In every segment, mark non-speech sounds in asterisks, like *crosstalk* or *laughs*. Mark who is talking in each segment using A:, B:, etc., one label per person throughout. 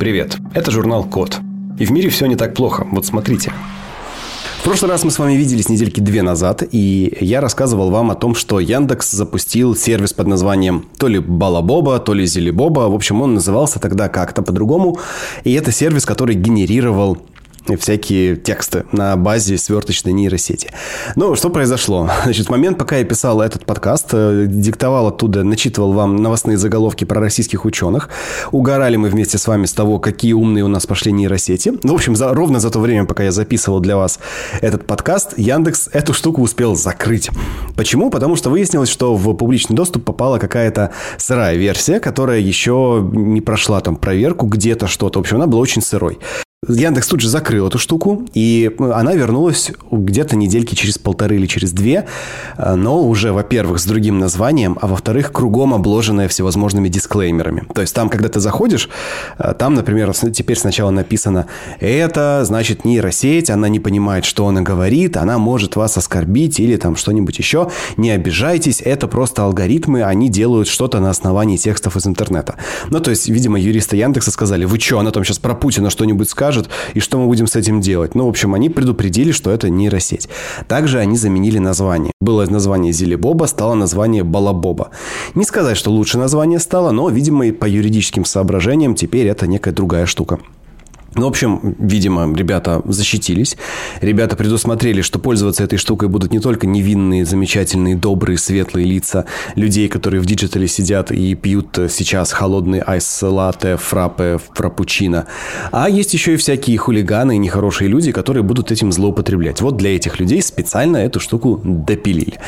A: Привет, это журнал Код. И в мире все не так плохо. Вот смотрите. В прошлый раз мы с вами виделись недельки две назад, и я рассказывал вам о том, что Яндекс запустил сервис под названием то ли Балабоба, то ли Зелебоба. В общем, он назывался тогда как-то по-другому. И это сервис, который генерировал всякие тексты на базе сверточной нейросети. Ну, что произошло? *laughs* Значит, в момент, пока я писал этот подкаст, э, диктовал оттуда, начитывал вам новостные заголовки про российских ученых. Угорали мы вместе с вами с того, какие умные у нас пошли нейросети. Ну, в общем, за, ровно за то время, пока я записывал для вас этот подкаст, Яндекс эту штуку успел закрыть. Почему? Потому что выяснилось, что в публичный доступ попала какая-то сырая версия, которая еще не прошла там проверку, где-то что-то. В общем, она была очень сырой. Яндекс тут же закрыл эту штуку, и она вернулась где-то недельки через полторы или через две, э, но уже, во-первых, с другим названием, а во-вторых, кругом обложенная всевозможными дисклеймерами. То есть там, когда ты заходишь, э, там, например, теперь сначала написано «Это, значит, нейросеть, она не понимает, что она говорит, она может вас оскорбить или там что-нибудь еще. Не обижайтесь, это просто алгоритмы, они делают что-то на основании текстов из интернета». Ну, то есть, видимо, юристы Яндекса сказали «Вы что, она там сейчас про Путина что-нибудь скажет?» Скажет, и что мы будем с этим делать. Ну, в общем, они предупредили, что это нейросеть. Также они заменили название. Было название Зелебоба, стало название Балабоба. Не сказать, что лучше название стало, но, видимо, и по юридическим соображениям теперь это некая другая штука. Ну, в общем, видимо, ребята защитились. Ребята предусмотрели, что пользоваться этой штукой будут не только невинные, замечательные, добрые, светлые лица людей, которые в digital е сидят и пьют сейчас холодный ice latte, фраппе, фрапучино, а есть еще и всякие хулиганы и нехорошие люди, которые будут этим злоупотреблять. Вот для этих людей специально эту штуку допилили.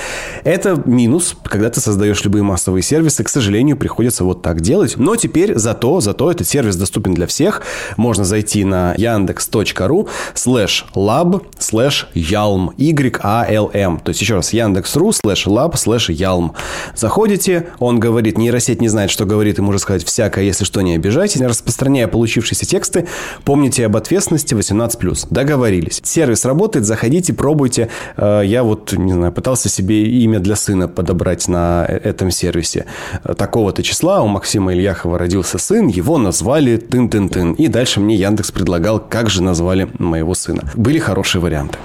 A: Это минус, когда ты создаешь любые массовые сервисы, к сожалению, приходится вот так делать. Но теперь зато, зато этот сервис доступен для всех. Можно зайти зайти на yandex.ru slash lab slash yalm, Y-A-L-M. То есть, еще раз, yandex.ru slash lab slash yalm. Заходите, он говорит, нейросеть не знает, что говорит, и может сказать всякое, если что, не обижайтесь. Распространяя получившиеся тексты, помните об ответственности 18+. Договорились. Сервис работает, заходите, пробуйте. Э, я вот, не знаю, пытался себе имя для сына подобрать на этом сервисе. Такого-то числа у Максима Ильяхова родился сын, его назвали тын-тын-тын. И дальше мне Яндекс Яндекс предлагал, как же назвали моего сына. Были хорошие варианты.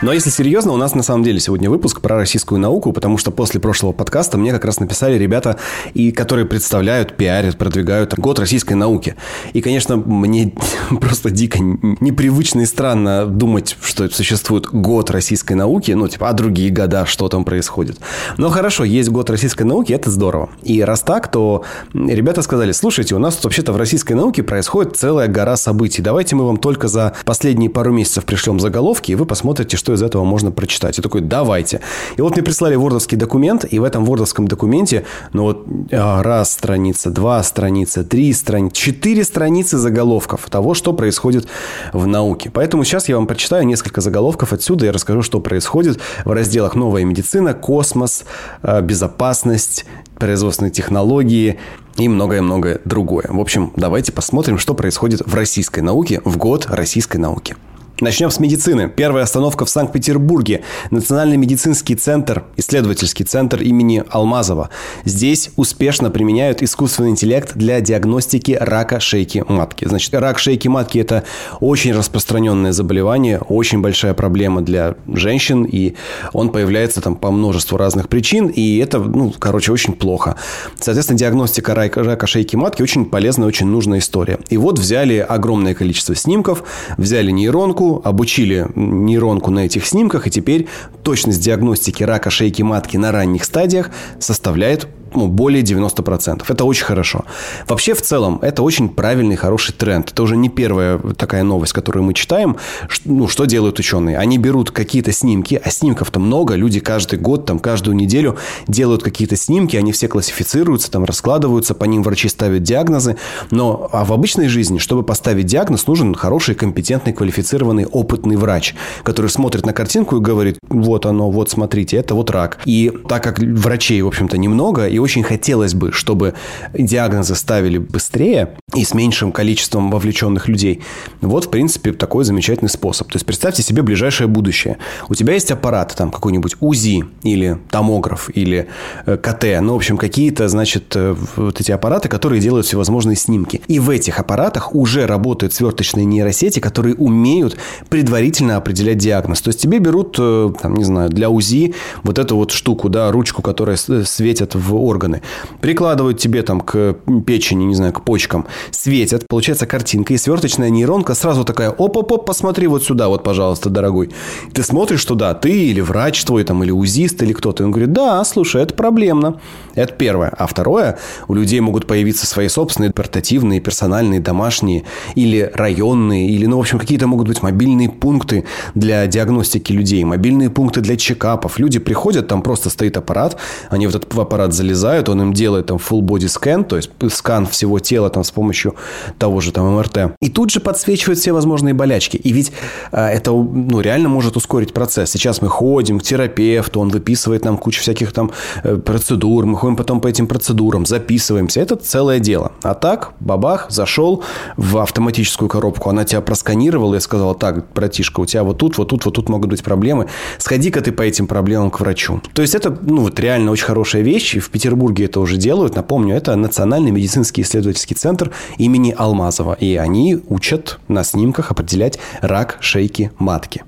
A: Но если серьезно, у нас на самом деле сегодня выпуск про российскую науку, потому что после прошлого подкаста мне как раз написали ребята, и которые представляют, пиарят, продвигают год российской науки. И, конечно, мне *laughs* просто дико непривычно и странно думать, что существует год российской науки, ну, типа, а другие года, что там происходит. Но хорошо, есть год российской науки, это здорово. И раз так, то ребята сказали, слушайте, у нас тут вообще-то в российской науке происходит целая гора событий. Давайте мы вам только за последние пару месяцев пришлем заголовки, и вы посмотрите, что что из этого можно прочитать. Я такой, давайте. И вот мне прислали вордовский документ, и в этом вордовском документе, ну вот, а, раз страница, два страницы, три страницы, четыре страницы заголовков того, что происходит в науке. Поэтому сейчас я вам прочитаю несколько заголовков отсюда и расскажу, что происходит в разделах «Новая медицина», «Космос», а, «Безопасность», производственные технологии и многое-многое другое. В общем, давайте посмотрим, что происходит в российской науке в год российской науки. Начнем с медицины. Первая остановка в Санкт-Петербурге. Национальный медицинский центр, исследовательский центр имени Алмазова. Здесь успешно применяют искусственный интеллект для диагностики рака шейки матки. Значит, рак шейки матки – это очень распространенное заболевание, очень большая проблема для женщин, и он появляется там по множеству разных причин, и это, ну, короче, очень плохо. Соответственно, диагностика рака, шейки матки очень полезная, очень нужная история. И вот взяли огромное количество снимков, взяли нейронку, обучили нейронку на этих снимках, и теперь точность диагностики рака шейки матки на ранних стадиях составляет ну, более 90%. Это очень хорошо. Вообще, в целом, это очень правильный, хороший тренд. Это уже не первая такая новость, которую мы читаем. Ну, что делают ученые? Они берут какие-то снимки, а снимков-то много. Люди каждый год, там, каждую неделю делают какие-то снимки, они все классифицируются, там, раскладываются, по ним врачи ставят диагнозы. Но а в обычной жизни, чтобы поставить диагноз, нужен хороший, компетентный, квалифицированный, опытный врач, который смотрит на картинку и говорит, вот оно, вот смотрите, это вот рак. И так как врачей, в общем-то, немного, и и очень хотелось бы, чтобы диагнозы ставили быстрее и с меньшим количеством вовлеченных людей. Вот, в принципе, такой замечательный способ. То есть представьте себе ближайшее будущее. У тебя есть аппарат, там какой-нибудь УЗИ или томограф или э, КТ, ну, в общем, какие-то, значит, э, вот эти аппараты, которые делают всевозможные снимки. И в этих аппаратах уже работают сверточные нейросети, которые умеют предварительно определять диагноз. То есть тебе берут, э, там, не знаю, для УЗИ вот эту вот штуку, да, ручку, которая светит в органы. Прикладывают тебе там к печени, не знаю, к почкам, светят, получается картинка, и сверточная нейронка сразу такая, оп-оп-оп, посмотри вот сюда, вот, пожалуйста, дорогой. Ты смотришь туда, ты или врач твой, там, или узист, или кто-то. И он говорит, да, слушай, это проблемно. Это первое. А второе, у людей могут появиться свои собственные портативные, персональные, домашние или районные, или, ну, в общем, какие-то могут быть мобильные пункты для диагностики людей, мобильные пункты для чекапов. Люди приходят, там просто стоит аппарат, они в этот аппарат залезают, он им делает там full body scan, то есть скан всего тела там с помощью того же там МРТ. И тут же подсвечивают все возможные болячки. И ведь а, это ну, реально может ускорить процесс. Сейчас мы ходим к терапевту, он выписывает нам кучу всяких там э, процедур, мы ходим потом по этим процедурам, записываемся. Это целое дело. А так, бабах, зашел в автоматическую коробку, она тебя просканировала и сказала, так, братишка, у тебя вот тут, вот тут, вот тут могут быть проблемы. Сходи-ка ты по этим проблемам к врачу. То есть это, ну, вот реально очень хорошая вещь. И в Петербурге это уже делают. Напомню, это Национальный медицинский исследовательский центр имени Алмазова. И они учат на снимках определять рак шейки матки.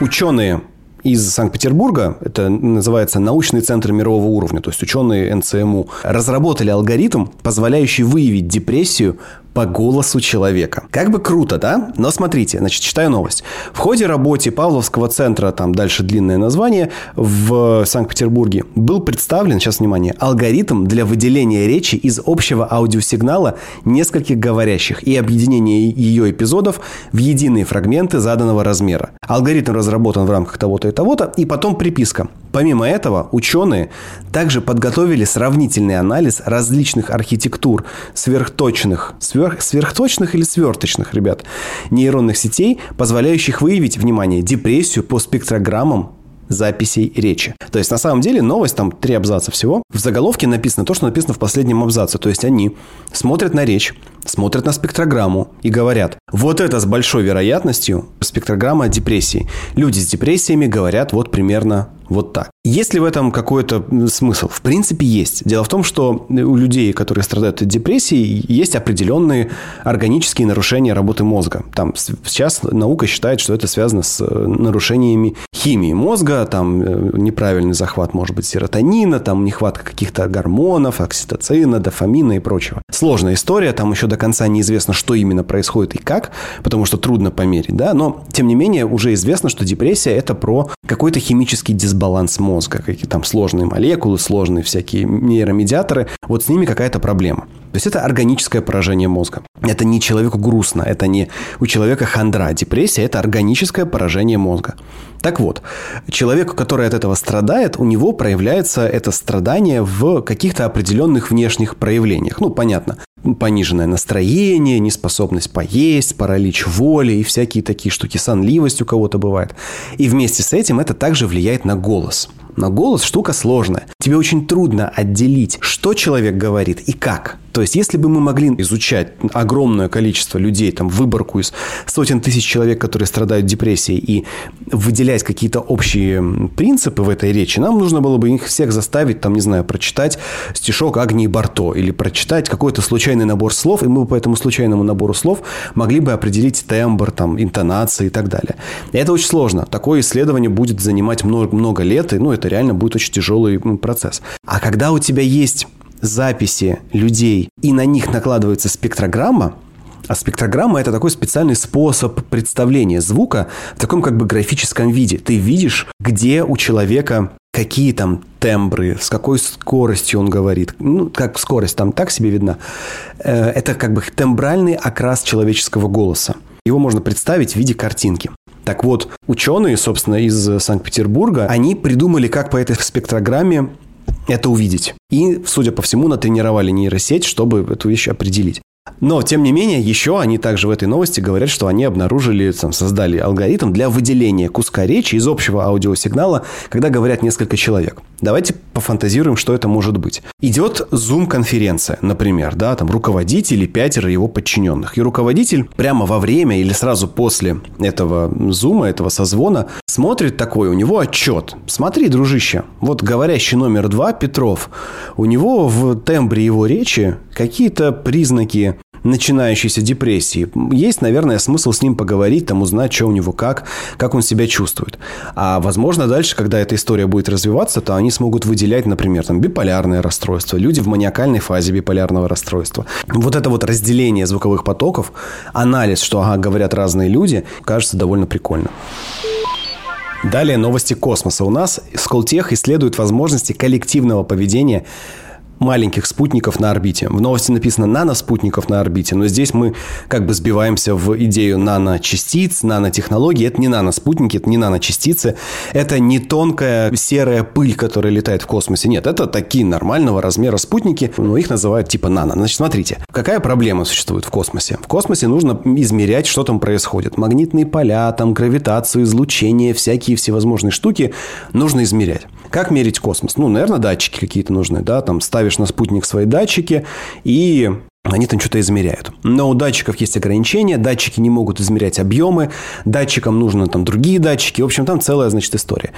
A: Ученые из Санкт-Петербурга, это называется научный центр мирового уровня, то есть ученые НЦМУ, разработали алгоритм, позволяющий выявить депрессию по голосу человека. Как бы круто, да? Но смотрите, значит, читаю новость. В ходе работы Павловского центра, там дальше длинное название, в Санкт-Петербурге был представлен, сейчас внимание, алгоритм для выделения речи из общего аудиосигнала нескольких говорящих и объединения ее эпизодов в единые фрагменты заданного размера. Алгоритм разработан в рамках того-то и того-то, и потом приписка. Помимо этого, ученые также подготовили сравнительный анализ различных архитектур сверхточных, сверх, сверхточных или сверточных, ребят, нейронных сетей, позволяющих выявить, внимание, депрессию по спектрограммам записей речи. То есть, на самом деле, новость, там три абзаца всего. В заголовке написано то, что написано в последнем абзаце. То есть, они смотрят на речь, смотрят на спектрограмму и говорят, вот это с большой вероятностью спектрограмма депрессии. Люди с депрессиями говорят вот примерно вот так. Есть ли в этом какой-то смысл? В принципе, есть. Дело в том, что у людей, которые страдают от депрессии, есть определенные органические нарушения работы мозга. Там сейчас наука считает, что это связано с э, нарушениями химии мозга, там э, неправильный захват, может быть, серотонина, там нехватка каких-то гормонов, окситоцина, дофамина и прочего. Сложная история, там еще до конца неизвестно, что именно происходит и как, потому что трудно померить, да, но, тем не менее, уже известно, что депрессия – это про какой-то химический дисбаланс мозга, какие там сложные молекулы, сложные всякие нейромедиаторы, вот с ними какая-то проблема. То есть это органическое поражение мозга. Это не человеку грустно, это не у человека хандра. Депрессия – это органическое поражение мозга. Так вот, человеку, который от этого страдает, у него проявляется это страдание в каких-то определенных внешних проявлениях. Ну, понятно, пониженное настроение, неспособность поесть, паралич воли и всякие такие штуки, сонливость у кого-то бывает. И вместе с этим это также влияет на голос. На голос штука сложная. Тебе очень трудно отделить, что человек говорит и как. То есть, если бы мы могли изучать огромное количество людей, там, выборку из сотен тысяч человек, которые страдают депрессией, и выделять какие-то общие принципы в этой речи, нам нужно было бы их всех заставить, там, не знаю, прочитать стишок Агнии Барто или прочитать какой-то случайный набор слов, и мы бы по этому случайному набору слов могли бы определить тембр, там, интонации и так далее. И это очень сложно. Такое исследование будет занимать много, много лет, и, ну, это реально будет очень тяжелый процесс. А когда у тебя есть записи людей, и на них накладывается спектрограмма, а спектрограмма – это такой специальный способ представления звука в таком как бы графическом виде. Ты видишь, где у человека какие там тембры, с какой скоростью он говорит. Ну, как скорость там так себе видна. Э, это как бы тембральный окрас человеческого голоса. Его можно представить в виде картинки. Так вот, ученые, собственно, из Санкт-Петербурга, они придумали, как по этой спектрограмме это увидеть. И, судя по всему, натренировали нейросеть, чтобы эту вещь определить. Но, тем не менее, еще они также в этой новости говорят, что они обнаружили, там, создали алгоритм для выделения куска речи из общего аудиосигнала, когда говорят несколько человек. Давайте пофантазируем, что это может быть. Идет Zoom-конференция, например, да, там руководитель и пятеро его подчиненных. И руководитель прямо во время или сразу после этого Zoom, этого созвона, смотрит такой, у него отчет. Смотри, дружище, вот говорящий номер два, Петров, у него в тембре его речи какие-то признаки начинающейся депрессии. Есть, наверное, смысл с ним поговорить, там узнать, что у него как, как он себя чувствует. А возможно, дальше, когда эта история будет развиваться, то они смогут выделять, например, там, биполярное расстройство, люди в маниакальной фазе биполярного расстройства. Вот это вот разделение звуковых потоков, анализ, что, ага, говорят разные люди, кажется довольно прикольно. Далее новости космоса. У нас Сколтех исследует возможности коллективного поведения маленьких спутников на орбите. В новости написано наноспутников на орбите, но здесь мы как бы сбиваемся в идею наночастиц, нанотехнологий. Это не наноспутники, это не наночастицы, это не тонкая серая пыль, которая летает в космосе. Нет, это такие нормального размера спутники, но их называют типа нано. Значит, смотрите, какая проблема существует в космосе? В космосе нужно измерять, что там происходит. Магнитные поля, там гравитацию, излучение, всякие всевозможные штуки нужно измерять. Как мерить космос? Ну, наверное, датчики какие-то нужны, да, там ставишь на спутник свои датчики и они там что-то измеряют. Но у датчиков есть ограничения, датчики не могут измерять объемы, датчикам нужны там другие датчики. В общем, там целая, значит, история.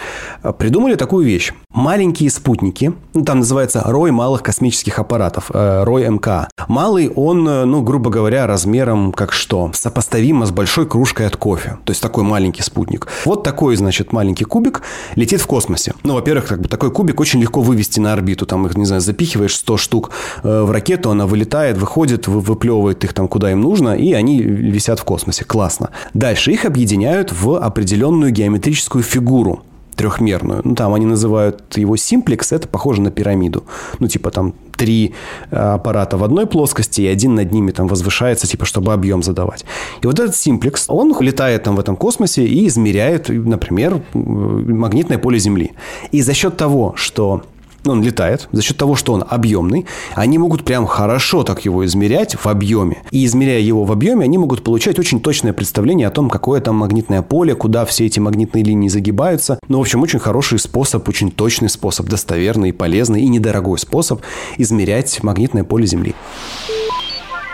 A: Придумали такую вещь. Маленькие спутники, ну, там называется рой малых космических аппаратов, э, рой МК. Малый, он, э, ну, грубо говоря, размером как что? Сопоставимо с большой кружкой от кофе. То есть, такой маленький спутник. Вот такой, значит, маленький кубик летит в космосе. Ну, во-первых, как бы такой кубик очень легко вывести на орбиту. Там их, не знаю, запихиваешь 100 штук э, в ракету, она вылетает, выходит выходит, выплевывает их там куда им нужно, и они висят в космосе. Классно. Дальше их объединяют в определенную геометрическую фигуру трехмерную. Ну, там они называют его симплекс, это похоже на пирамиду. Ну, типа там три э, аппарата в одной плоскости, и один над ними там возвышается, типа, чтобы объем задавать. И вот этот симплекс, он летает там в этом космосе и измеряет, например, магнитное поле Земли. И за счет того, что он летает, за счет того, что он объемный, они могут прям хорошо так его измерять в объеме. И измеряя его в объеме, они могут получать очень точное представление о том, какое там магнитное поле, куда все эти магнитные линии загибаются. Ну, в общем, очень хороший способ, очень точный способ, достоверный, полезный и недорогой способ измерять магнитное поле Земли.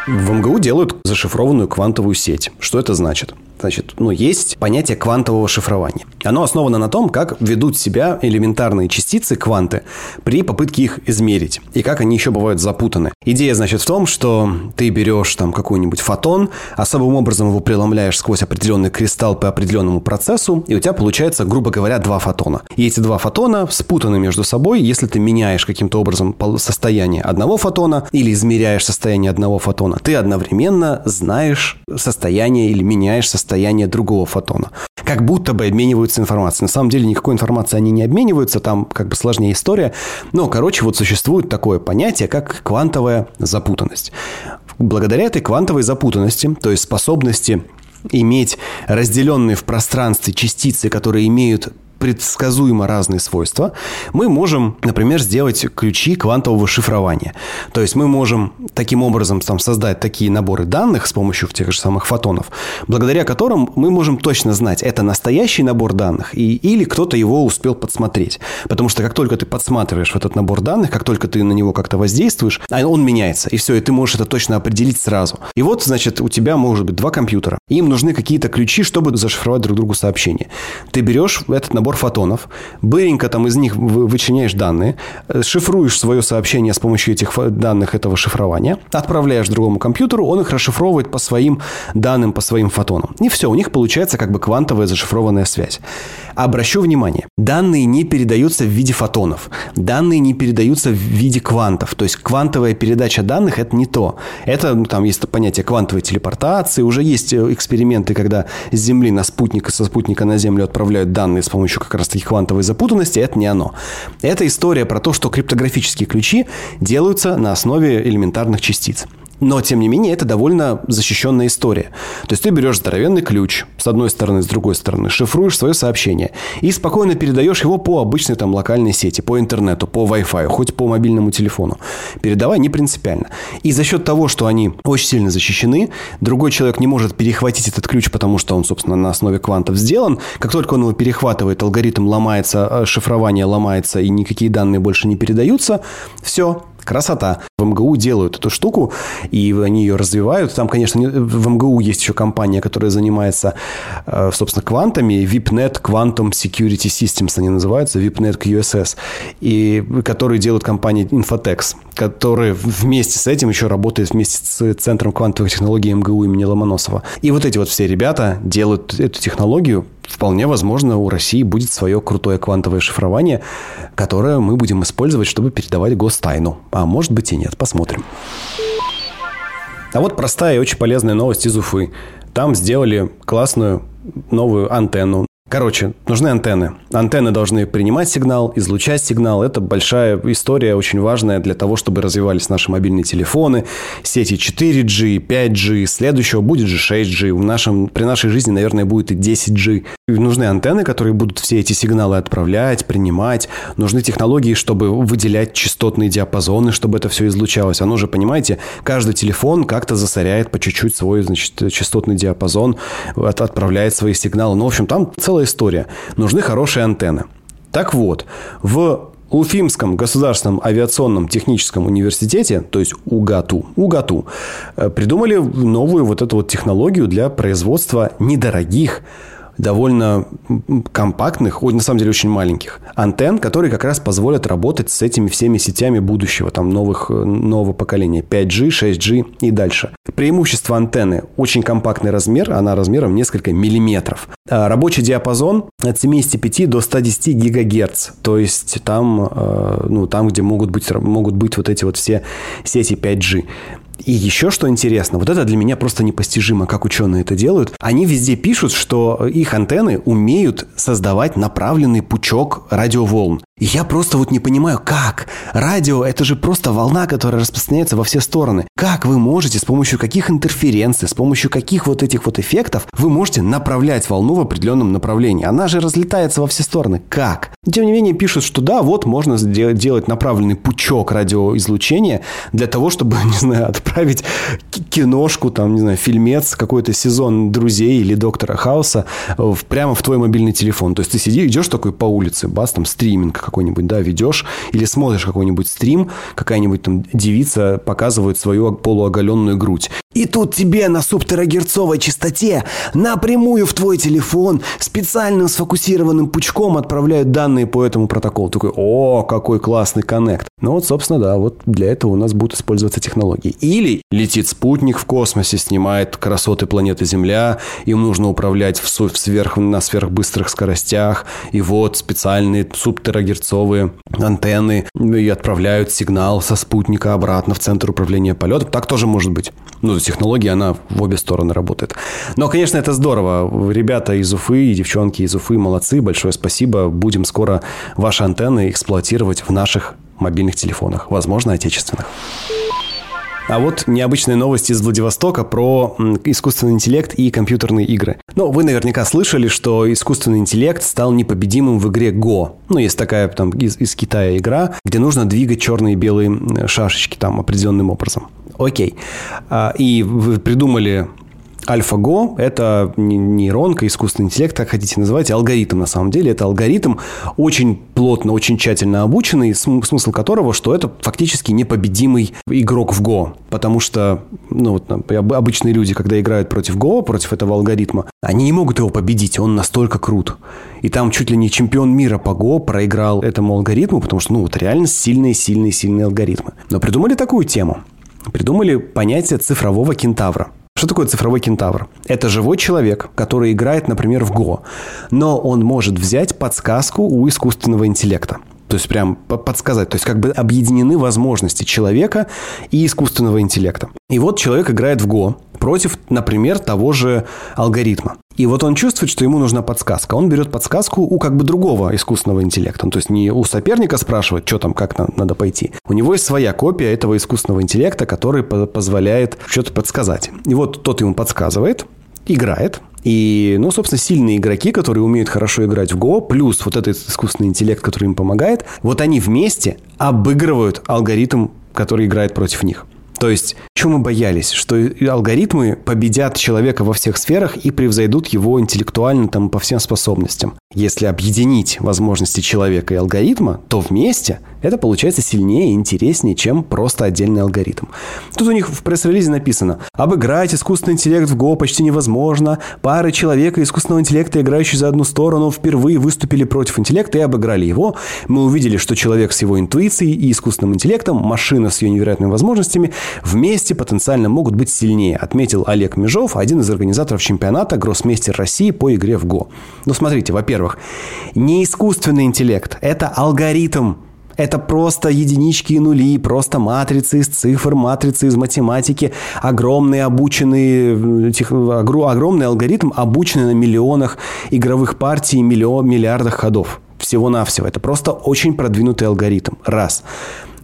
A: В МГУ делают зашифрованную квантовую сеть. Что это значит? Значит, ну, есть понятие квантового шифрования. Оно основано на том, как ведут себя элементарные частицы, кванты, при попытке их измерить. И как они еще бывают запутаны. Идея, значит, в том, что ты берешь там какой-нибудь фотон, особым образом его преломляешь сквозь определенный кристалл по определенному процессу, и у тебя получается, грубо говоря, два фотона. И эти два фотона спутаны между собой, если ты меняешь каким-то образом состояние одного фотона или измеряешь состояние одного фотона, ты одновременно знаешь состояние или меняешь состояние состояние другого фотона. Как будто бы обмениваются информацией. На самом деле никакой информации они не обмениваются, там как бы сложнее история. Но, короче, вот существует такое понятие, как квантовая запутанность. Благодаря этой квантовой запутанности, то есть способности иметь разделенные в пространстве частицы, которые имеют предсказуемо разные свойства, мы можем, например, сделать ключи квантового шифрования. То есть мы можем таким образом там, создать такие наборы данных с помощью тех же самых фотонов, благодаря которым мы можем точно знать, это настоящий набор данных и, или кто-то его успел подсмотреть. Потому что как только ты подсматриваешь в этот набор данных, как только ты на него как-то воздействуешь, а он меняется, и все, и ты можешь это точно определить сразу. И вот, значит, у тебя может быть два компьютера. Им нужны какие-то ключи, чтобы зашифровать друг другу сообщения. Ты берешь этот набор набор фотонов, быренько там из них вычленяешь данные, э, шифруешь свое сообщение с помощью этих данных этого шифрования, отправляешь другому компьютеру, он их расшифровывает по своим данным, по своим фотонам. И все, у них получается как бы квантовая зашифрованная связь. Обращу внимание, данные не передаются в виде фотонов, данные не передаются в виде квантов, то есть квантовая передача данных это не то. Это, ну, там есть понятие квантовой телепортации, уже есть э, эксперименты, когда с Земли на спутник и со спутника на Землю отправляют данные с помощью как раз таки квантовой запутанности, это не оно. Это история про то, что криптографические ключи делаются на основе элементарных частиц. Но, тем не менее, это довольно защищенная история. То есть ты берешь здоровенный ключ с одной стороны, с другой стороны, шифруешь свое сообщение и спокойно передаешь его по обычной там локальной сети, по интернету, по Wi-Fi, хоть по мобильному телефону. Передавай не принципиально. И за счет того, что они очень сильно защищены, другой человек не может перехватить этот ключ, потому что он, собственно, на основе квантов сделан. Как только он его перехватывает, алгоритм ломается, э, шифрование ломается и никакие данные больше не передаются, все, Красота. В МГУ делают эту штуку, и они ее развивают. Там, конечно, в МГУ есть еще компания, которая занимается, э, собственно, квантами. VIPNet Quantum Security Systems они называются, VIPNet QSS. И которые делают компания Infotex, которая вместе с этим еще работает вместе с Центром квантовых технологий МГУ имени Ломоносова. И вот эти вот все ребята делают эту технологию, вполне возможно, у России будет свое крутое квантовое шифрование, которое мы будем использовать, чтобы передавать гостайну. А может быть и нет, посмотрим. А вот простая и очень полезная новость из Уфы. Там сделали классную новую антенну Короче, нужны антенны. Антенны должны принимать сигнал, излучать сигнал. Это большая история, очень важная для того, чтобы развивались наши мобильные телефоны, сети 4G, 5G, следующего будет же 6G. В нашем, при нашей жизни, наверное, будет и 10G. И нужны антенны, которые будут все эти сигналы отправлять, принимать. Нужны технологии, чтобы выделять частотные диапазоны, чтобы это все излучалось. Оно же, понимаете, каждый телефон как-то засоряет по чуть-чуть свой, значит, частотный диапазон, отправляет свои сигналы. Ну, в общем, там целая история. Нужны хорошие антенны. Так вот, в Уфимском государственном авиационном техническом университете, то есть УГАТУ, УГАТУ, э, придумали новую вот эту вот технологию для производства недорогих довольно компактных, на самом деле очень маленьких антенн, которые как раз позволят работать с этими всеми сетями будущего, там новых, нового поколения, 5G, 6G и дальше. Преимущество антенны – очень компактный размер, она размером несколько миллиметров. А рабочий диапазон от 75 до 110 гигагерц, то есть там, э, ну, там где могут быть, могут быть вот эти вот все сети 5G. И еще что интересно, вот это для меня просто непостижимо, как ученые это делают. Они везде пишут, что их антенны умеют создавать направленный пучок радиоволн. Я просто вот не понимаю, как? Радио – это же просто волна, которая распространяется во все стороны. Как вы можете, с помощью каких интерференций, с помощью каких вот этих вот эффектов вы можете направлять волну в определенном направлении? Она же разлетается во все стороны. Как? Тем не менее, пишут, что да, вот можно делать направленный пучок радиоизлучения для того, чтобы, *laughs* не знаю, отправить киношку, там, не знаю, фильмец, какой-то сезон «Друзей» или «Доктора Хауса» прямо в твой мобильный телефон. То есть ты сидишь, идешь такой по улице, бас, там, стриминг какой-нибудь, да, ведешь, или смотришь какой-нибудь стрим, какая-нибудь там девица показывает свою полуоголенную грудь. И тут тебе на субтерагерцовой частоте напрямую в твой телефон специальным сфокусированным пучком отправляют данные по этому протоколу. Такой, о, какой классный коннект. Ну вот, собственно, да, вот для этого у нас будут использоваться технологии. Или летит спутник в космосе, снимает красоты планеты Земля, им нужно управлять в, сверх, на сверхбыстрых скоростях, и вот специальные субтерагерцовые антенны и отправляют сигнал со спутника обратно в центр управления полетом. Так тоже может быть. Ну, технология, она в обе стороны работает. Но, конечно, это здорово. Ребята из Уфы и девчонки из Уфы молодцы. Большое спасибо. Будем скоро ваши антенны эксплуатировать в наших мобильных телефонах, возможно, отечественных. А вот необычная новость из Владивостока про искусственный интеллект и компьютерные игры. Ну, вы наверняка слышали, что искусственный интеллект стал непобедимым в игре Go. Ну, есть такая там из, из Китая игра, где нужно двигать черные и белые шашечки там определенным образом. Окей. А, и вы придумали AlphaGo – это нейронка, искусственный интеллект, как хотите называть, алгоритм на самом деле. Это алгоритм очень плотно, очень тщательно обученный, смысл которого, что это фактически непобедимый игрок в Go. Потому что ну, вот, обычные люди, когда играют против Go, против этого алгоритма, они не могут его победить, он настолько крут. И там чуть ли не чемпион мира по Go проиграл этому алгоритму, потому что ну, вот реально сильные-сильные-сильные алгоритмы. Но придумали такую тему. Придумали понятие цифрового кентавра. Что такое цифровой кентавр? Это живой человек, который играет, например, в Го, но он может взять подсказку у искусственного интеллекта. То есть прям подсказать. То есть как бы объединены возможности человека и искусственного интеллекта. И вот человек играет в Го против, например, того же алгоритма. И вот он чувствует, что ему нужна подсказка. Он берет подсказку у как бы другого искусственного интеллекта. То есть не у соперника спрашивает, что там, как надо пойти. У него есть своя копия этого искусственного интеллекта, который позволяет что-то подсказать. И вот тот ему подсказывает, играет, и, ну, собственно, сильные игроки, которые умеют хорошо играть в Go, плюс вот этот искусственный интеллект, который им помогает, вот они вместе обыгрывают алгоритм, который играет против них. То есть, чего мы боялись? Что алгоритмы победят человека во всех сферах и превзойдут его интеллектуально там, по всем способностям. Если объединить возможности человека и алгоритма, то вместе это получается сильнее и интереснее, чем просто отдельный алгоритм. Тут у них в пресс-релизе написано «Обыграть искусственный интеллект в Go почти невозможно. Пары человека и искусственного интеллекта, играющие за одну сторону, впервые выступили против интеллекта и обыграли его. Мы увидели, что человек с его интуицией и искусственным интеллектом, машина с ее невероятными возможностями вместе потенциально могут быть сильнее», отметил Олег Межов, один из организаторов чемпионата «Гроссмейстер России» по игре в Go. Ну, смотрите, во-первых, не искусственный интеллект, это алгоритм, это просто единички и нули, просто матрицы из цифр, матрицы из математики, огромный обученный, огромный алгоритм, обученный на миллионах игровых партий, миллион, миллиардах ходов. Всего-навсего. Это просто очень продвинутый алгоритм. Раз.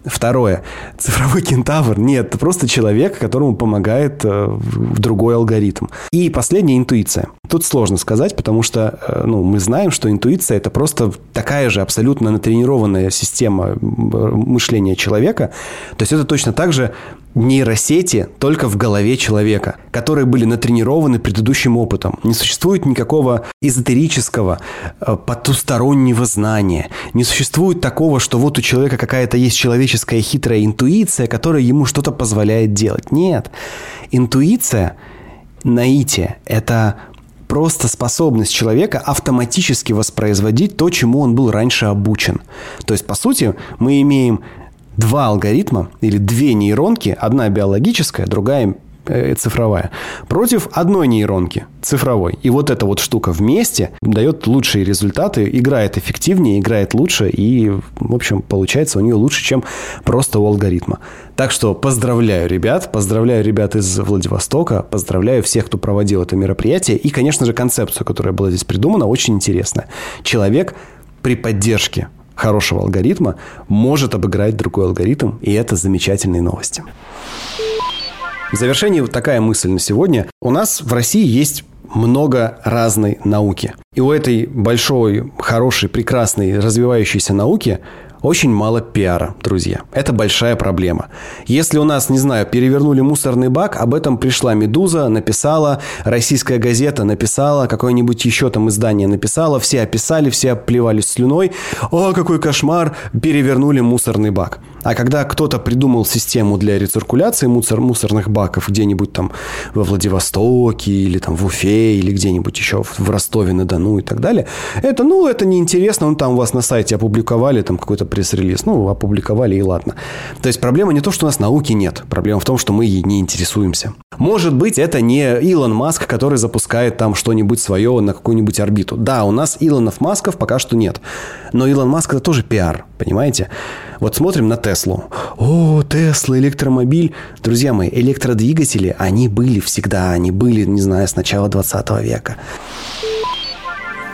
A: Второе. Цифровой кентавр. Нет, это просто человек, которому помогает э, другой алгоритм. И последняя интуиция. Тут сложно сказать, потому что э, ну, мы знаем, что интуиция это просто такая же абсолютно натренированная система мышления человека. То есть это точно так же нейросети только в голове человека, которые были натренированы предыдущим опытом. Не существует никакого эзотерического, э, потустороннего знания. Не существует такого, что вот у человека какая-то есть человеческая хитрая интуиция, которая ему что-то позволяет делать. Нет. Интуиция, наитие – это просто способность человека автоматически воспроизводить то, чему он был раньше обучен. То есть, по сути, мы имеем два алгоритма или две нейронки, одна биологическая, другая э, цифровая, против одной нейронки цифровой. И вот эта вот штука вместе дает лучшие результаты, играет эффективнее, играет лучше и, в общем, получается у нее лучше, чем просто у алгоритма. Так что поздравляю ребят, поздравляю ребят из Владивостока, поздравляю всех, кто проводил это мероприятие. И, конечно же, концепцию, которая была здесь придумана, очень интересная. Человек при поддержке хорошего алгоритма может обыграть другой алгоритм, и это замечательные новости. В завершении вот такая мысль на сегодня. У нас в России есть много разной науки. И у этой большой, хорошей, прекрасной, развивающейся науки очень мало пиара, друзья. Это большая проблема. Если у нас, не знаю, перевернули мусорный бак, об этом пришла «Медуза», написала, российская газета написала, какое-нибудь еще там издание написало, все описали, все обплевались слюной. О, какой кошмар, перевернули мусорный бак. А когда кто-то придумал систему для рециркуляции мусор, мусорных баков где-нибудь там во Владивостоке или там в Уфе или где-нибудь еще в Ростове-на-Дону и так далее, это, ну, это неинтересно, ну, там у вас на сайте опубликовали там какой-то пресс-релиз, ну, опубликовали и ладно. То есть проблема не то, что у нас науки нет, проблема в том, что мы ей не интересуемся. Может быть, это не Илон Маск, который запускает там что-нибудь свое на какую-нибудь орбиту. Да, у нас Илонов Масков пока что нет. Но Илон Маск это тоже пиар, понимаете? Вот смотрим на Теслу. О, Тесла, электромобиль. Друзья мои, электродвигатели, они были всегда. Они были, не знаю, с начала 20 века.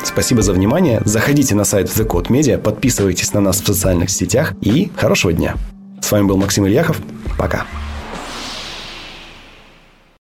A: Спасибо за внимание. Заходите на сайт The Code Media, подписывайтесь на нас в социальных сетях и хорошего дня. С вами был Максим Ильяхов. Пока.